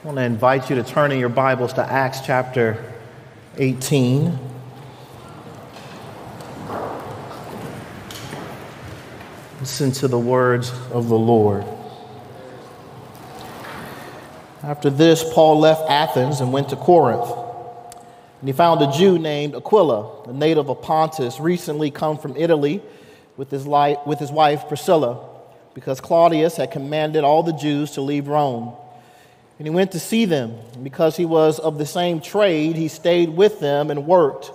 I want to invite you to turn in your Bibles to Acts chapter 18. Listen to the words of the Lord. After this, Paul left Athens and went to Corinth. And he found a Jew named Aquila, a native of Pontus, recently come from Italy with his, life, with his wife Priscilla, because Claudius had commanded all the Jews to leave Rome. And he went to see them. And because he was of the same trade, he stayed with them and worked,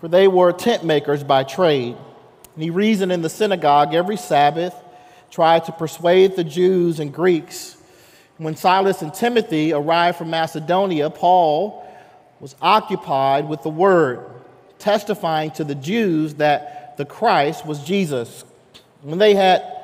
for they were tent makers by trade. And he reasoned in the synagogue every Sabbath, tried to persuade the Jews and Greeks. When Silas and Timothy arrived from Macedonia, Paul was occupied with the word, testifying to the Jews that the Christ was Jesus. When they had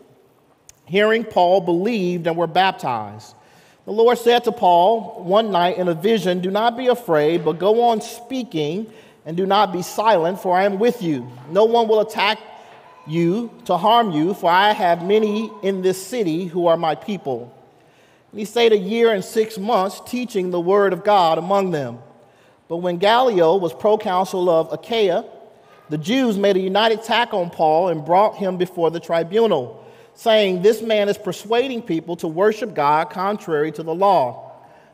hearing Paul, believed and were baptized. The Lord said to Paul one night in a vision, Do not be afraid, but go on speaking and do not be silent, for I am with you. No one will attack you to harm you, for I have many in this city who are my people. And he stayed a year and six months teaching the word of God among them. But when Gallio was proconsul of Achaia, the Jews made a united attack on Paul and brought him before the tribunal, saying, This man is persuading people to worship God contrary to the law.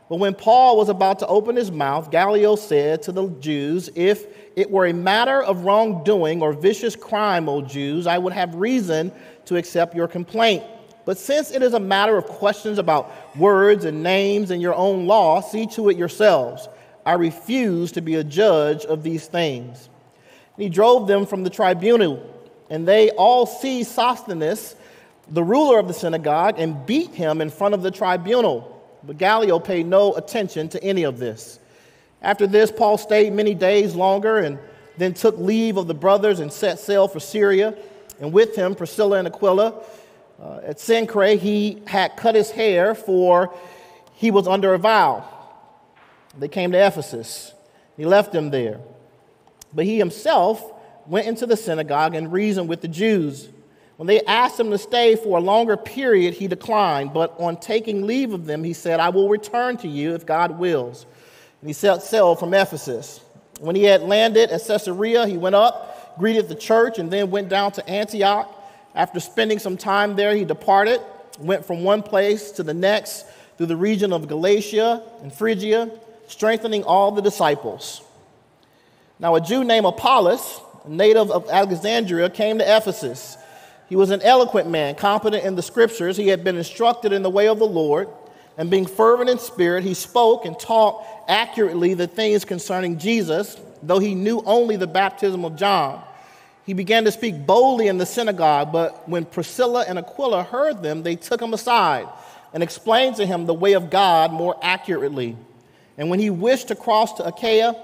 But when Paul was about to open his mouth, Gallio said to the Jews, If it were a matter of wrongdoing or vicious crime, O Jews, I would have reason to accept your complaint. But since it is a matter of questions about words and names and your own law, see to it yourselves. I refuse to be a judge of these things. And he drove them from the tribunal, and they all seized Sosthenes, the ruler of the synagogue, and beat him in front of the tribunal. But Gallio paid no attention to any of this. After this, Paul stayed many days longer and then took leave of the brothers and set sail for Syria. And with him, Priscilla and Aquila. Uh, at Cenchreae, he had cut his hair, for he was under a vow. They came to Ephesus. He left them there. But he himself went into the synagogue and reasoned with the Jews. When they asked him to stay for a longer period, he declined. But on taking leave of them, he said, I will return to you if God wills. And he set sail from Ephesus. When he had landed at Caesarea, he went up, greeted the church, and then went down to Antioch. After spending some time there, he departed, went from one place to the next through the region of Galatia and Phrygia, strengthening all the disciples. Now, a Jew named Apollos, a native of Alexandria, came to Ephesus. He was an eloquent man, competent in the scriptures. He had been instructed in the way of the Lord, and being fervent in spirit, he spoke and taught accurately the things concerning Jesus, though he knew only the baptism of John. He began to speak boldly in the synagogue, but when Priscilla and Aquila heard them, they took him aside and explained to him the way of God more accurately. And when he wished to cross to Achaia,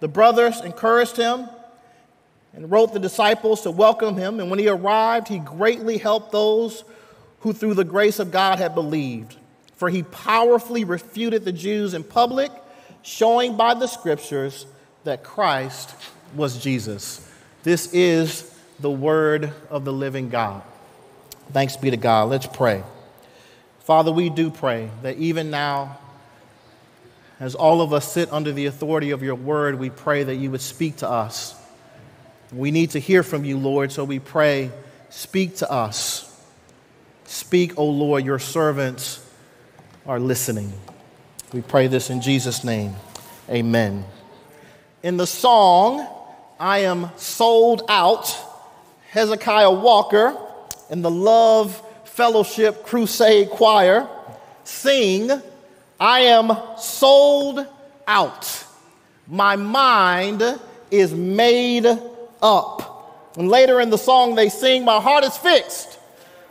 the brothers encouraged him and wrote the disciples to welcome him. And when he arrived, he greatly helped those who through the grace of God had believed. For he powerfully refuted the Jews in public, showing by the scriptures that Christ was Jesus. This is the word of the living God. Thanks be to God. Let's pray. Father, we do pray that even now, as all of us sit under the authority of your word, we pray that you would speak to us. We need to hear from you, Lord, so we pray, speak to us. Speak, O Lord, your servants are listening. We pray this in Jesus' name. Amen. In the song, I Am Sold Out, Hezekiah Walker and the Love Fellowship Crusade Choir sing, I am sold out. My mind is made up. And later in the song, they sing, My heart is fixed,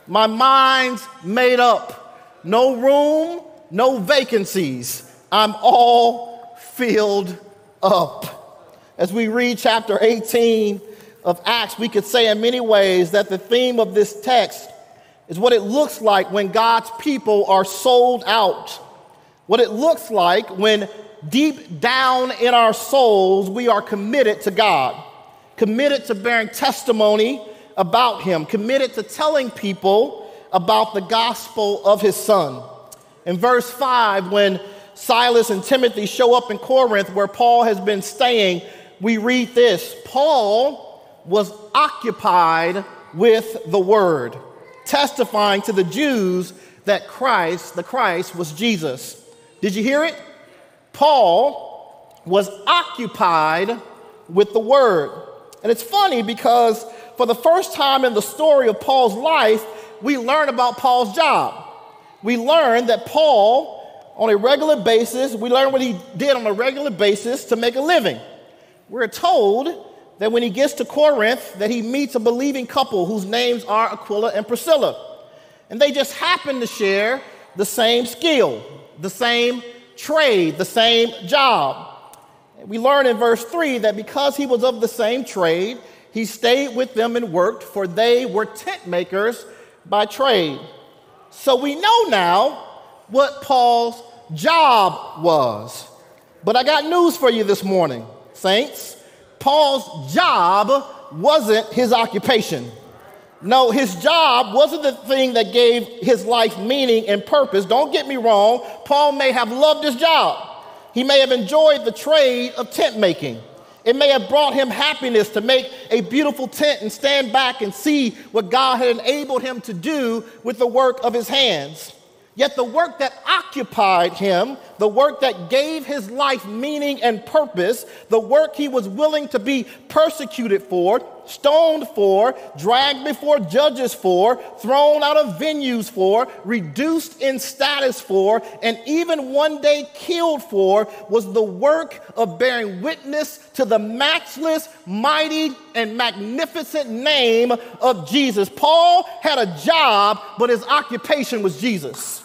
my mind's made up. No room, no vacancies. I'm all filled up. As we read chapter 18 of Acts, we could say in many ways that the theme of this text is what it looks like when God's people are sold out. What it looks like when deep down in our souls we are committed to God, committed to bearing testimony about Him, committed to telling people about the gospel of His Son. In verse 5, when Silas and Timothy show up in Corinth where Paul has been staying, we read this Paul was occupied with the word, testifying to the Jews that Christ, the Christ, was Jesus. Did you hear it? Paul was occupied with the word. And it's funny because for the first time in the story of Paul's life, we learn about Paul's job. We learn that Paul, on a regular basis, we learn what he did on a regular basis to make a living. We're told that when he gets to Corinth, that he meets a believing couple whose names are Aquila and Priscilla. And they just happen to share the same skill, the same trade, the same job. We learn in verse 3 that because he was of the same trade, he stayed with them and worked, for they were tent makers by trade. So we know now what Paul's job was. But I got news for you this morning, saints. Paul's job wasn't his occupation. No, his job wasn't the thing that gave his life meaning and purpose. Don't get me wrong. Paul may have loved his job. He may have enjoyed the trade of tent making. It may have brought him happiness to make a beautiful tent and stand back and see what God had enabled him to do with the work of his hands. Yet the work that occupied him, the work that gave his life meaning and purpose, the work he was willing to be persecuted for, stoned for, dragged before judges for, thrown out of venues for, reduced in status for, and even one day killed for, was the work of bearing witness to the matchless, mighty, and magnificent name of Jesus. Paul had a job, but his occupation was Jesus.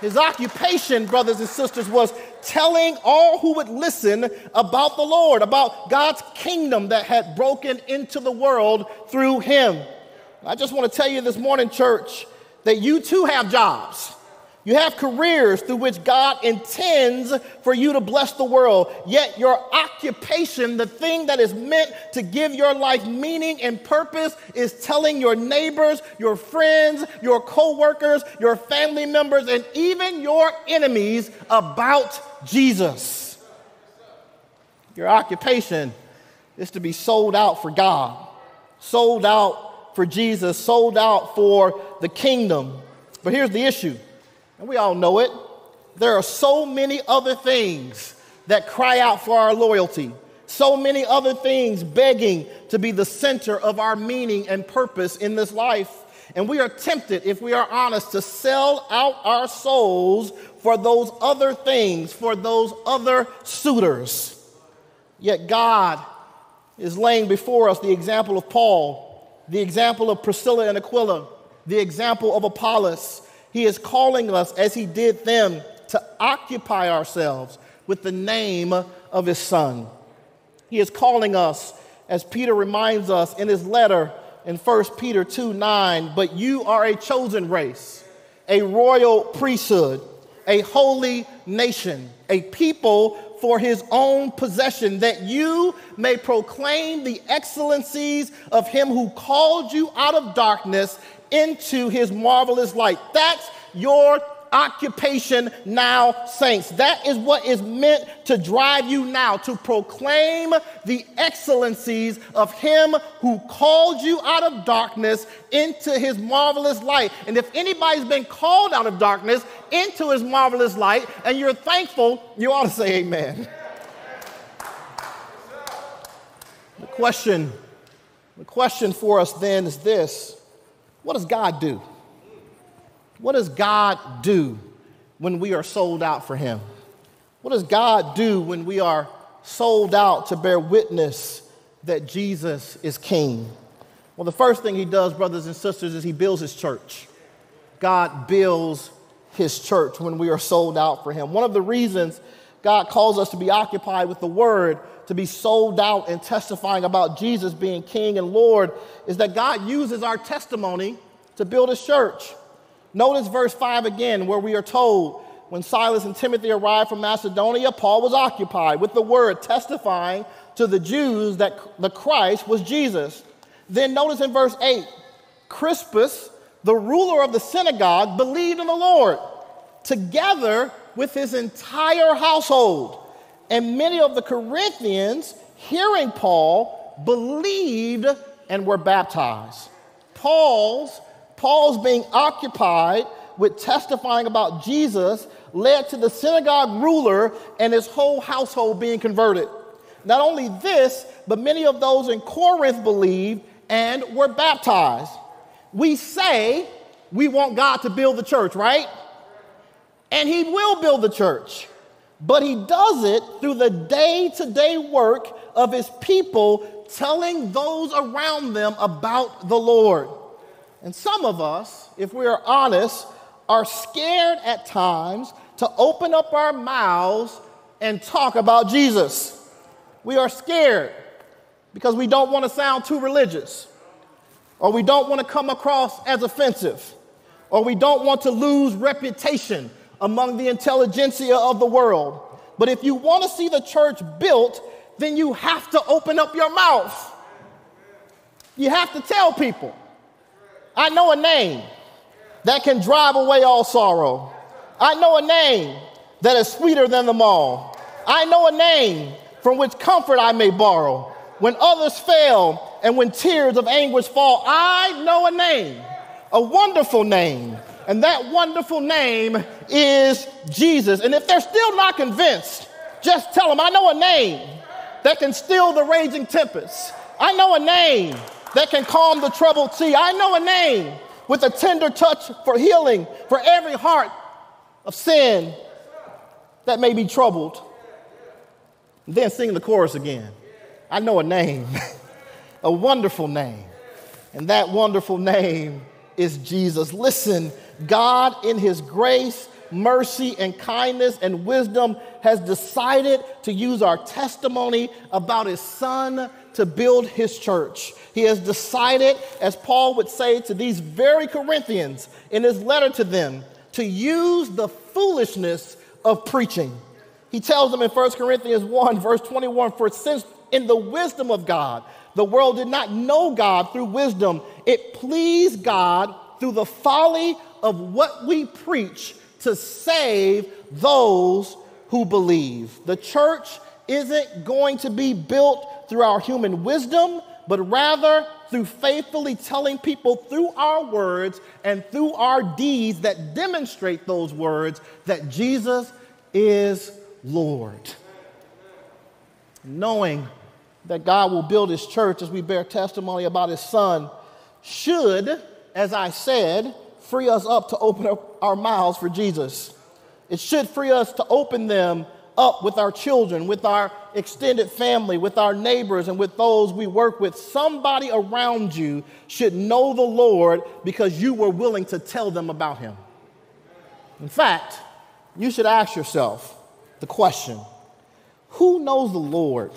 His occupation, brothers and sisters, was telling all who would listen about the Lord, about God's kingdom that had broken into the world through him. I just want to tell you this morning, church, that you too have jobs. You have careers through which God intends for you to bless the world. Yet your occupation, the thing that is meant to give your life meaning and purpose, is telling your neighbors, your friends, your coworkers, your family members, and even your enemies about Jesus. Your occupation is to be sold out for God, sold out for Jesus, sold out for the kingdom. But here's the issue and we all know it. There are so many other things that cry out for our loyalty, so many other things begging to be the center of our meaning and purpose in this life. And we are tempted, if we are honest, to sell out our souls for those other things, for those other suitors. Yet God is laying before us the example of Paul, the example of Priscilla and Aquila, the example of Apollos, he is calling us, as He did them, to occupy ourselves with the name of His Son. He is calling us, as Peter reminds us in his letter in 1 Peter 2 9, but you are a chosen race, a royal priesthood, a holy nation, a people for his own possession, that you may proclaim the excellencies of him who called you out of darkness into his marvelous light. That's your occupation now, saints. That is what is meant to drive you now to proclaim the excellencies of Him who called you out of darkness into His marvelous light. And if anybody's been called out of darkness into His marvelous light and you're thankful, you ought to say amen. The question, the question for us then is this what does God do? What does God do when we are sold out for Him? What does God do when we are sold out to bear witness that Jesus is King? Well, the first thing He does, brothers and sisters, is He builds His church. God builds his church when we are sold out for him. One of the reasons God calls us to be occupied with the word, to be sold out and testifying about Jesus being King and Lord, is that God uses our testimony to build his church. Notice verse 5 again, where we are told when Silas and Timothy arrived from Macedonia, Paul was occupied with the word, testifying to the Jews that the Christ was Jesus. Then notice in verse 8, Crispus, the ruler of the synagogue, believed in the Lord together with his entire household. And many of the Corinthians, hearing Paul, believed and were baptized. Paul's, Paul's being occupied with testifying about Jesus led to the synagogue ruler and his whole household being converted. Not only this, but many of those in Corinth believed and were baptized. We say we want God to build the church, right? And He will build the church, but He does it through the day to day work of His people telling those around them about the Lord. And some of us, if we are honest, are scared at times to open up our mouths and talk about Jesus. We are scared because we don't want to sound too religious, or we don't want to come across as offensive, or we don't want to lose reputation among the intelligentsia of the world. But if you want to see the church built, then you have to open up your mouth. You have to tell people. I know a name that can drive away all sorrow. I know a name that is sweeter than them all. I know a name from which comfort I may borrow. When others fail and when tears of anguish fall, I know a name, a wonderful name. And that wonderful name is Jesus. And if they're still not convinced, just tell them, I know a name that can still the raging tempest. I know a name that can calm the troubled sea. I know a name with a tender touch for healing for every heart of sin that may be troubled. And then sing the chorus again. I know a name, a wonderful name. And that wonderful name is Jesus. Listen, God, in His grace, mercy, and kindness and wisdom, has decided to use our testimony about His Son to build His church. He has decided, as Paul would say to these very Corinthians in his letter to them, to use the foolishness of preaching. He tells them in 1 Corinthians 1, verse 21 For since in the wisdom of God, the world did not know God through wisdom, it pleased God through the folly of what we preach to save those who believe. The church isn't going to be built through our human wisdom, but rather through faithfully telling people through our words and through our deeds that demonstrate those words that Jesus is Lord. Knowing that God will build his church as we bear testimony about his son should, as I said, free us up to open up our mouths for Jesus. It should free us to open them up with our children, with our extended family, with our neighbors, and with those we work with. Somebody around you should know the Lord because you were willing to tell them about him. In fact, you should ask yourself the question Who knows the Lord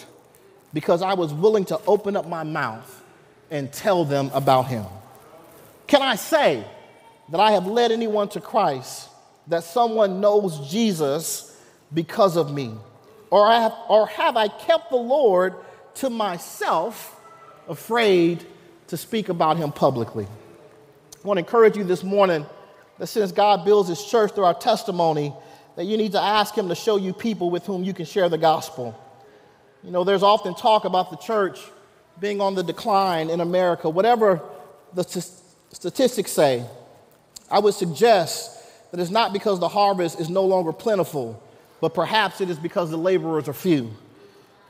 because I was willing to open up my mouth and tell them about him? Can I say that I have led anyone to Christ, that someone knows Jesus because of me? Or I have, or have I kept the Lord to myself, afraid to speak about him publicly? I want to encourage you this morning that since God builds his church through our testimony, that you need to ask Him to show you people with whom you can share the gospel. You know, there's often talk about the church being on the decline in America. Whatever the statistics say, I would suggest that it's not because the harvest is no longer plentiful, but perhaps it is because the laborers are few.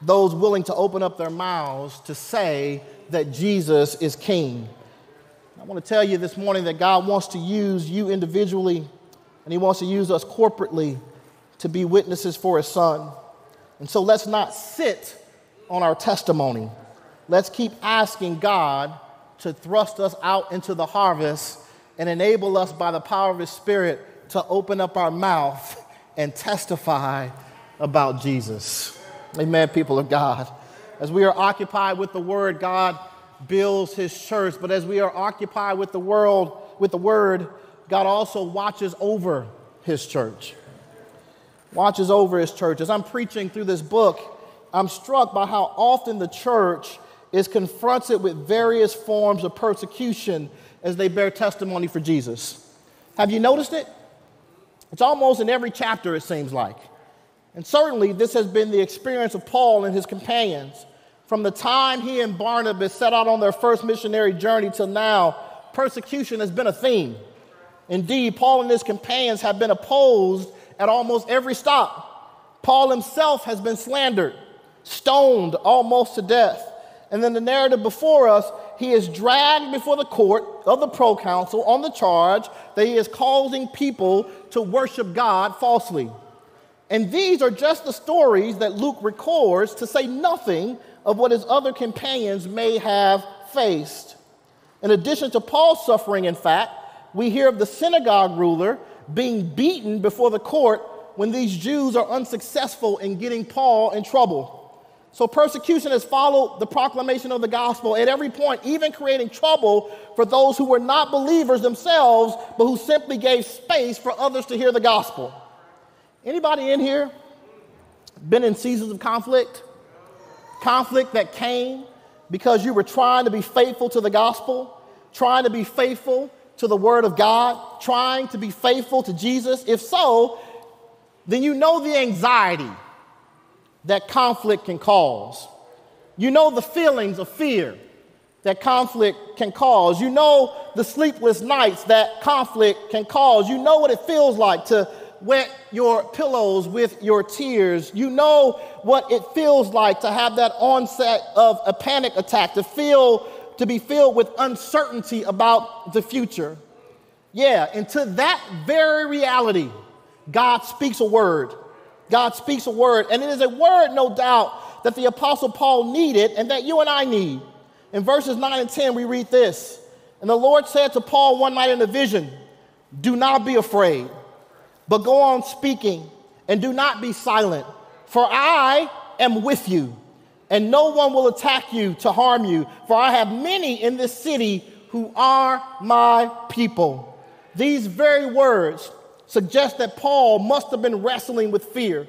Those willing to open up their mouths to say that Jesus is King. I want to tell you this morning that God wants to use you individually and He wants to use us corporately to be witnesses for His Son. And so let's not sit on our testimony. Let's keep asking God to thrust us out into the harvest and enable us by the power of His Spirit to open up our mouth and testify about Jesus. Amen, people of God. As we are occupied with the word, God builds his church, but as we are occupied with the world, with the word, God also watches over his church. Watches over his church. As I'm preaching through this book, I'm struck by how often the church is confronted with various forms of persecution as they bear testimony for Jesus. Have you noticed it? It's almost in every chapter, it seems like. And certainly, this has been the experience of Paul and his companions. From the time he and Barnabas set out on their first missionary journey till now, persecution has been a theme. Indeed, Paul and his companions have been opposed at almost every stop. Paul himself has been slandered, stoned almost to death. And then the narrative before us, he is dragged before the court of the proconsul on the charge that he is causing people to worship God falsely. And these are just the stories that Luke records to say nothing of what his other companions may have faced. In addition to Paul's suffering, in fact, we hear of the synagogue ruler being beaten before the court when these Jews are unsuccessful in getting Paul in trouble. So persecution has followed the proclamation of the gospel at every point, even creating trouble for those who were not believers themselves, but who simply gave space for others to hear the gospel. Anybody in here been in seasons of conflict? Conflict that came because you were trying to be faithful to the gospel, trying to be faithful to the word of God, trying to be faithful to Jesus? If so, then you know the anxiety that conflict can cause. You know the feelings of fear that conflict can cause. You know the sleepless nights that conflict can cause. You know what it feels like to wet your pillows with your tears. You know what it feels like to have that onset of a panic attack, to feel to be filled with uncertainty about the future. Yeah, and to that very reality, God speaks a word God speaks a word, and it is a word, no doubt, that the Apostle Paul needed and that you and I need. In verses 9 and 10, we read this And the Lord said to Paul one night in a vision, Do not be afraid, but go on speaking, and do not be silent, for I am with you, and no one will attack you to harm you, for I have many in this city who are my people. These very words suggests that Paul must have been wrestling with fear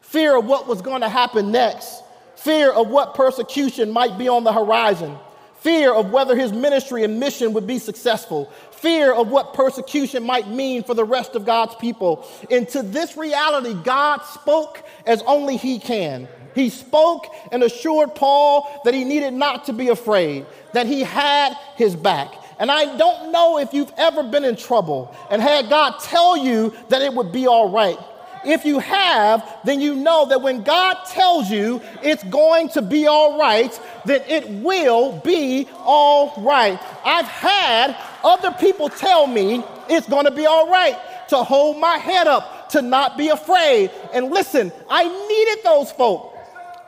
fear of what was going to happen next, fear of what persecution might be on the horizon, fear of whether his ministry and mission would be successful, fear of what persecution might mean for the rest of God's people. And to this reality, God spoke as only he can. He spoke and assured Paul that he needed not to be afraid, that he had his back. And I don't know if you've ever been in trouble and had God tell you that it would be all right. If you have, then you know that when God tells you it's going to be all right, then it will be all right. I've had other people tell me it's going to be all right, to hold my head up, to not be afraid. And listen, I needed those folks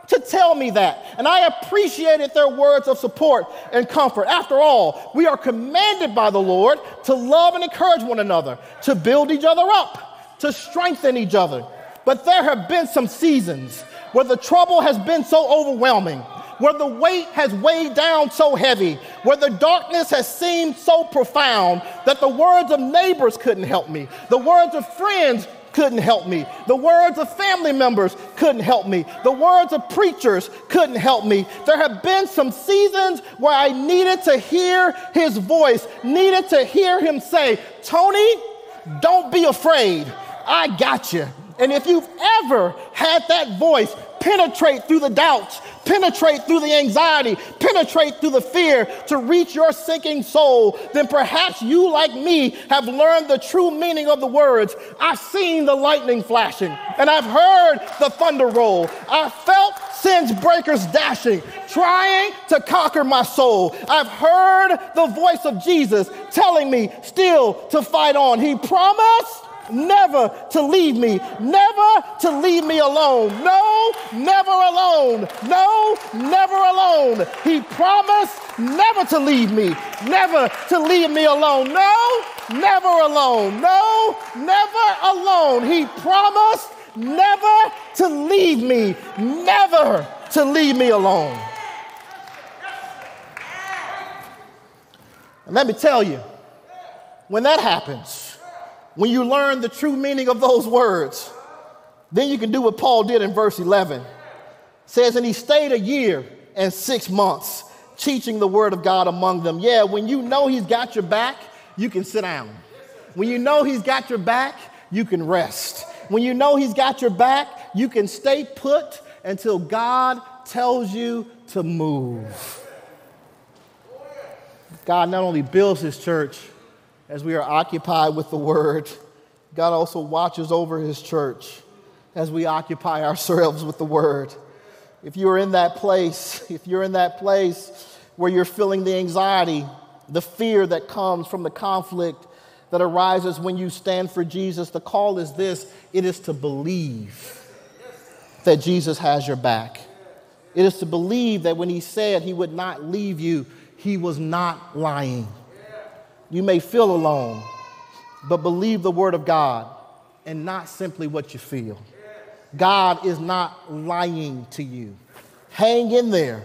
to tell me that. And I appreciated their words of support and comfort. After all, we are commanded by the Lord to love and encourage one another, to build each other up, to strengthen each other. But there have been some seasons where the trouble has been so overwhelming, where the weight has weighed down so heavy, where the darkness has seemed so profound that the words of neighbors couldn't help me, the words of friends couldn't help me. The words of family members couldn't help me. The words of preachers couldn't help me. There have been some seasons where I needed to hear his voice, needed to hear him say, Tony, don't be afraid. I got you. And if you've ever had that voice penetrate through the doubts, penetrate through the anxiety, penetrate through the fear to reach your sinking soul, then perhaps you, like me, have learned the true meaning of the words. I've seen the lightning flashing, and I've heard the thunder roll. I've felt sin's breakers dashing, trying to conquer my soul. I've heard the voice of Jesus telling me still to fight on. He promised never to leave me, never to leave me alone. No, never alone. No, never alone. He promised never to leave me, never to leave me alone. No, never alone. No, never alone. He promised never to leave me, never to leave me alone. And let me tell you, when that happens, when you learn the true meaning of those words, then you can do what Paul did in verse 11. It says, and he stayed a year and six months teaching the word of God among them. Yeah, when you know he's got your back, you can sit down. When you know he's got your back, you can rest. When you know he's got your back, you can stay put until God tells you to move. God not only builds his church as we are occupied with the word, God also watches over his church as we occupy ourselves with the word. If you're in that place, if you're in that place where you're feeling the anxiety, the fear that comes from the conflict that arises when you stand for Jesus, the call is this it is to believe that Jesus has your back. It is to believe that when he said he would not leave you, he was not lying. You may feel alone, but believe the word of God and not simply what you feel. God is not lying to you. Hang in there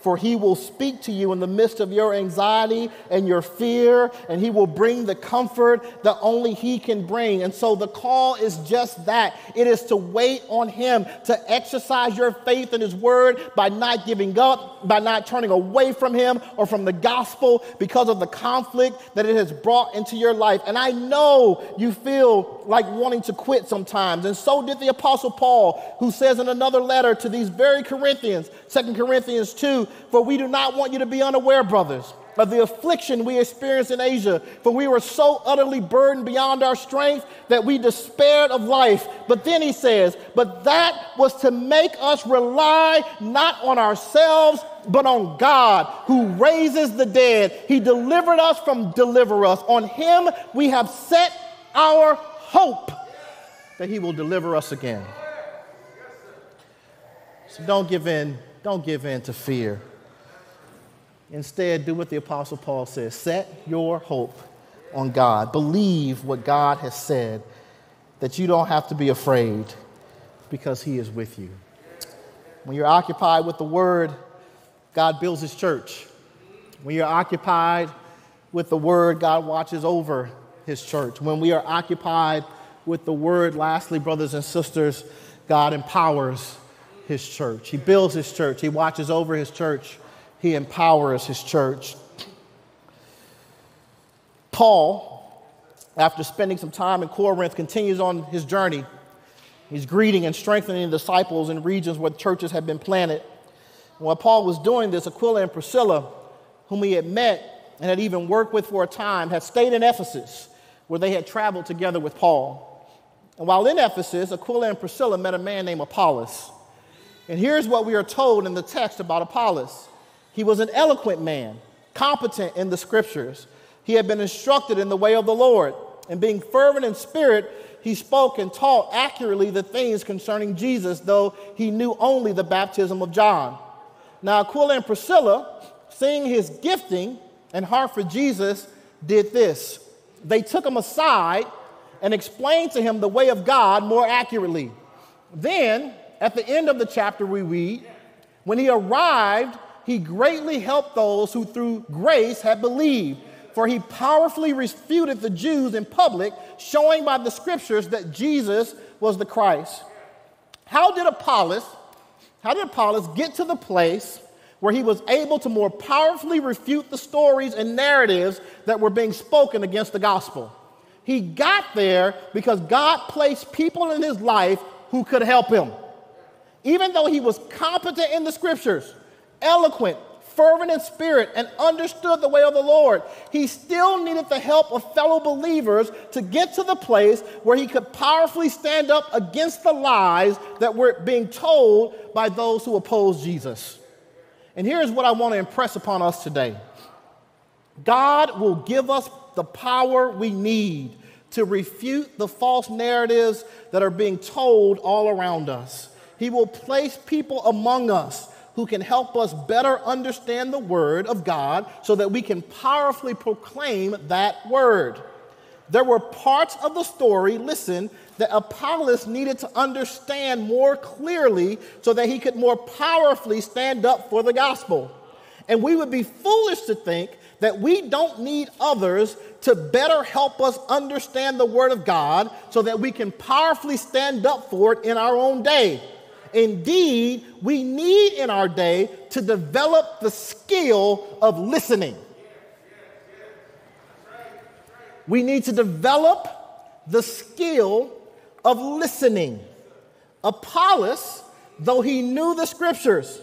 for he will speak to you in the midst of your anxiety and your fear, and he will bring the comfort that only he can bring. And so the call is just that it is to wait on him, to exercise your faith in his word by not giving up, by not turning away from him or from the gospel because of the conflict that it has brought into your life. And I know you feel like wanting to quit sometimes, and so did the Apostle Paul, who says in another letter to these very Corinthians, Second Corinthians 2, for we do not want you to be unaware, brothers, of the affliction we experienced in Asia, for we were so utterly burdened beyond our strength that we despaired of life. But then he says, But that was to make us rely not on ourselves, but on God who raises the dead. He delivered us from deliver us. On him we have set our hope that he will deliver us again. So don't give in, don't give in to fear. Instead, do what the Apostle Paul says set your hope on God. Believe what God has said, that you don't have to be afraid because He is with you. When you're occupied with the Word, God builds His church. When you're occupied with the Word, God watches over His church. When we are occupied with the Word, lastly, brothers and sisters, God empowers His church. He builds His church, He watches over His church he empowers his church. Paul, after spending some time in Corinth, continues on his journey. He's greeting and strengthening disciples in regions where churches had been planted. While Paul was doing this, Aquila and Priscilla, whom he had met and had even worked with for a time, had stayed in Ephesus, where they had traveled together with Paul. And while in Ephesus, Aquila and Priscilla met a man named Apollos. And here's what we are told in the text about Apollos he was an eloquent man, competent in the scriptures. He had been instructed in the way of the Lord, and being fervent in spirit, he spoke and taught accurately the things concerning Jesus, though he knew only the baptism of John. Now, Aquila and Priscilla, seeing his gifting and heart for Jesus, did this. They took him aside and explained to him the way of God more accurately. Then, at the end of the chapter, we read, when he arrived, he greatly helped those who through grace had believed. For he powerfully refuted the Jews in public, showing by the scriptures that Jesus was the Christ. How did Apollos, how did Apollos get to the place where he was able to more powerfully refute the stories and narratives that were being spoken against the gospel? He got there because God placed people in his life who could help him. Even though he was competent in the scriptures, eloquent, fervent in spirit, and understood the way of the Lord, he still needed the help of fellow believers to get to the place where he could powerfully stand up against the lies that were being told by those who oppose Jesus. And here's what I want to impress upon us today God will give us the power we need to refute the false narratives that are being told all around us. He will place people among us who can help us better understand the Word of God so that we can powerfully proclaim that Word. There were parts of the story, listen, that Apollos needed to understand more clearly so that he could more powerfully stand up for the gospel. And we would be foolish to think that we don't need others to better help us understand the Word of God so that we can powerfully stand up for it in our own day. Indeed, we need in our day to develop the skill of listening. We need to develop the skill of listening. Apollos, though he knew the scriptures,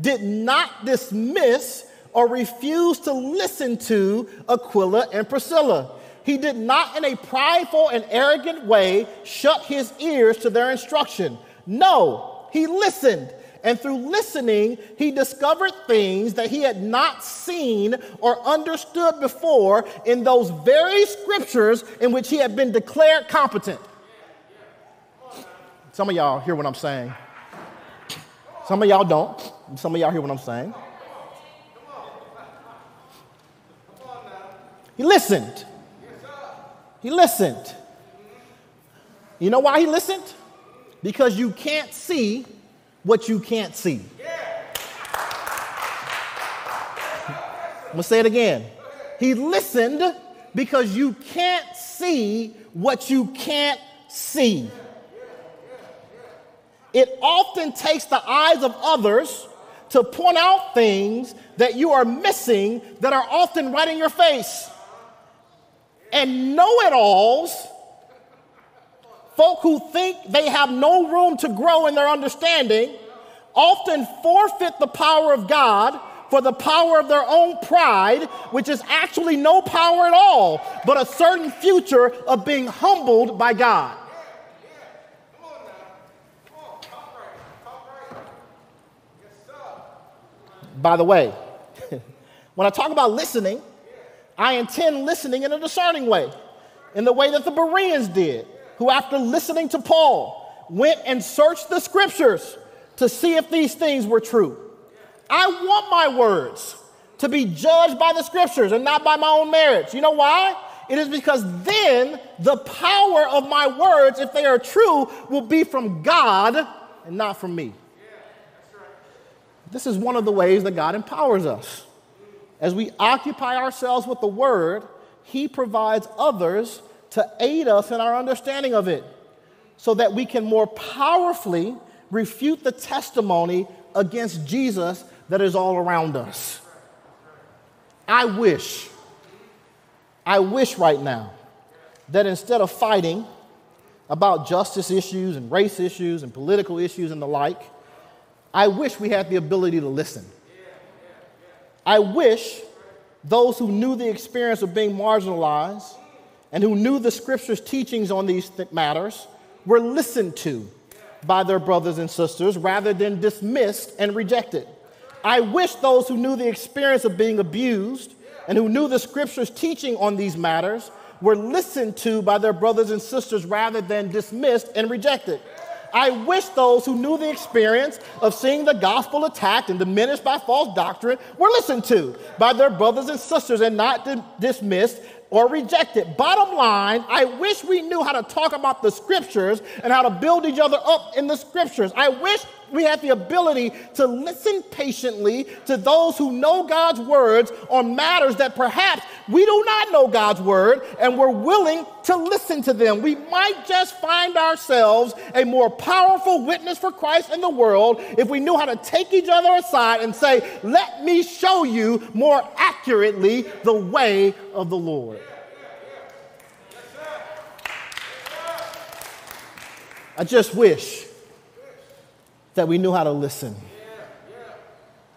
did not dismiss or refuse to listen to Aquila and Priscilla. He did not, in a prideful and arrogant way, shut his ears to their instruction. No, he listened. And through listening, he discovered things that he had not seen or understood before in those very scriptures in which he had been declared competent. Some of y'all hear what I'm saying. Some of y'all don't. Some of y'all hear what I'm saying. He listened. He listened. You know why he listened? Because you can't see what you can't see. I'm gonna say it again. He listened because you can't see what you can't see. It often takes the eyes of others to point out things that you are missing that are often right in your face. And know it alls folk who think they have no room to grow in their understanding often forfeit the power of God for the power of their own pride, which is actually no power at all, but a certain future of being humbled by God. By the way, when I talk about listening, I intend listening in a discerning way, in the way that the Bereans did who, after listening to Paul, went and searched the scriptures to see if these things were true. I want my words to be judged by the scriptures and not by my own merits. You know why? It is because then the power of my words, if they are true, will be from God and not from me. This is one of the ways that God empowers us. As we occupy ourselves with the word, He provides others to aid us in our understanding of it so that we can more powerfully refute the testimony against Jesus that is all around us. I wish, I wish right now that instead of fighting about justice issues and race issues and political issues and the like, I wish we had the ability to listen. I wish those who knew the experience of being marginalized and who knew the scripture's teachings on these th- matters were listened to by their brothers and sisters rather than dismissed and rejected. I wish those who knew the experience of being abused and who knew the scripture's teaching on these matters were listened to by their brothers and sisters rather than dismissed and rejected. I wish those who knew the experience of seeing the gospel attacked and diminished by false doctrine were listened to by their brothers and sisters and not di- dismissed or reject it. Bottom line, I wish we knew how to talk about the scriptures and how to build each other up in the scriptures. I wish we have the ability to listen patiently to those who know God's words on matters that perhaps we do not know God's word and we're willing to listen to them. We might just find ourselves a more powerful witness for Christ in the world if we knew how to take each other aside and say, Let me show you more accurately the way of the Lord. I just wish that we knew how to listen.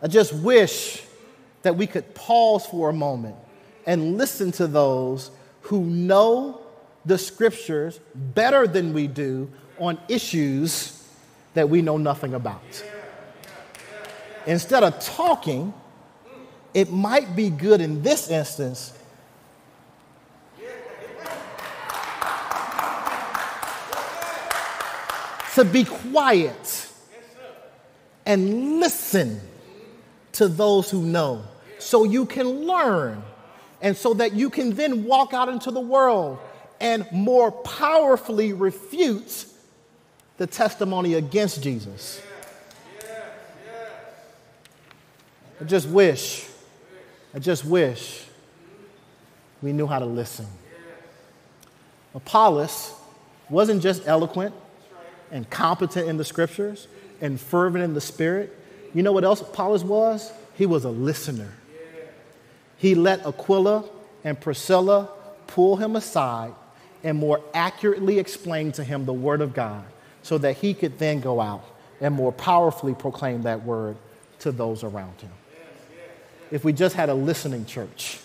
I just wish that we could pause for a moment and listen to those who know the scriptures better than we do on issues that we know nothing about. Instead of talking, it might be good in this instance to be quiet and listen to those who know so you can learn and so that you can then walk out into the world and more powerfully refute the testimony against Jesus. I just wish, I just wish we knew how to listen. Apollos wasn't just eloquent and competent in the scriptures and fervent in the spirit. You know what else Apollos was? He was a listener. He let Aquila and Priscilla pull him aside and more accurately explain to him the word of God so that he could then go out and more powerfully proclaim that word to those around him. If we just had a listening church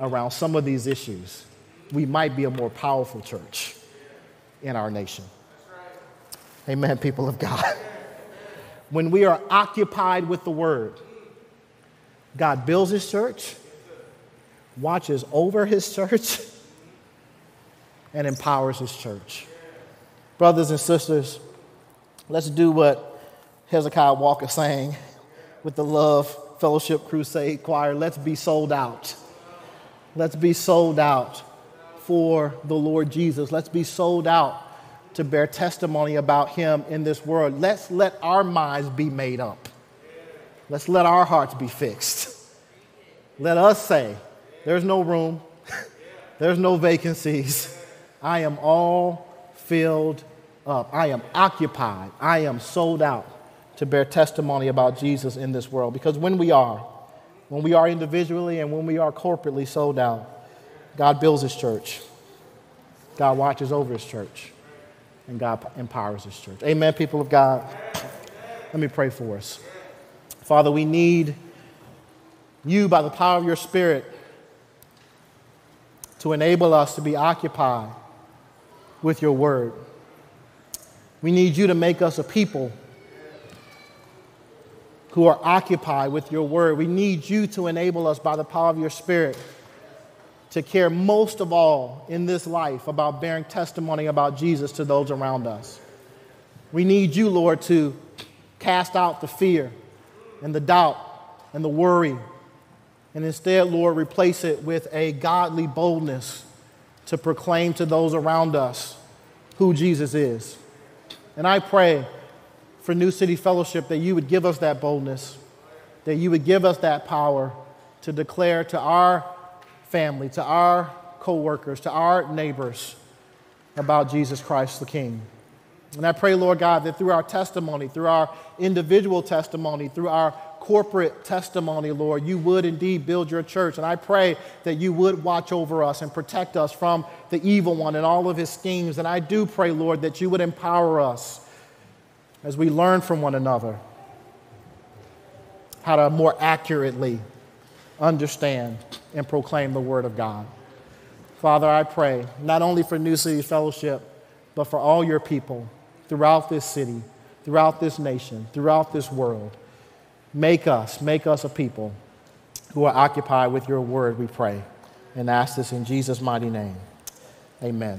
around some of these issues, we might be a more powerful church in our nation. Amen, people of God. When we are occupied with the word, God builds his church, watches over his church, and empowers his church. Brothers and sisters, let's do what Hezekiah Walker sang with the Love Fellowship Crusade Choir. Let's be sold out. Let's be sold out for the Lord Jesus. Let's be sold out to bear testimony about him in this world. Let's let our minds be made up. Let's let our hearts be fixed. Let us say, there's no room, there's no vacancies. I am all filled up. I am occupied. I am sold out to bear testimony about Jesus in this world. Because when we are, when we are individually and when we are corporately sold out, God builds his church. God watches over his church. And God empowers his church. Amen, people of God. Let me pray for us. Father, we need you by the power of your Spirit to enable us to be occupied with your word. We need you to make us a people who are occupied with your word. We need you to enable us by the power of your Spirit to care most of all in this life about bearing testimony about Jesus to those around us. We need you, Lord, to cast out the fear and the doubt and the worry, and instead, Lord, replace it with a godly boldness to proclaim to those around us who Jesus is. And I pray for New City Fellowship that you would give us that boldness, that you would give us that power to declare to our family, to our coworkers, to our neighbors about Jesus Christ the King. And I pray, Lord God, that through our testimony, through our individual testimony, through our corporate testimony, Lord, you would indeed build your church. And I pray that you would watch over us and protect us from the evil one and all of his schemes. And I do pray, Lord, that you would empower us as we learn from one another how to more accurately understand and proclaim the Word of God. Father, I pray not only for New City Fellowship, but for all your people throughout this city, throughout this nation, throughout this world. Make us, make us a people who are occupied with your Word, we pray. And ask this in Jesus' mighty name. Amen.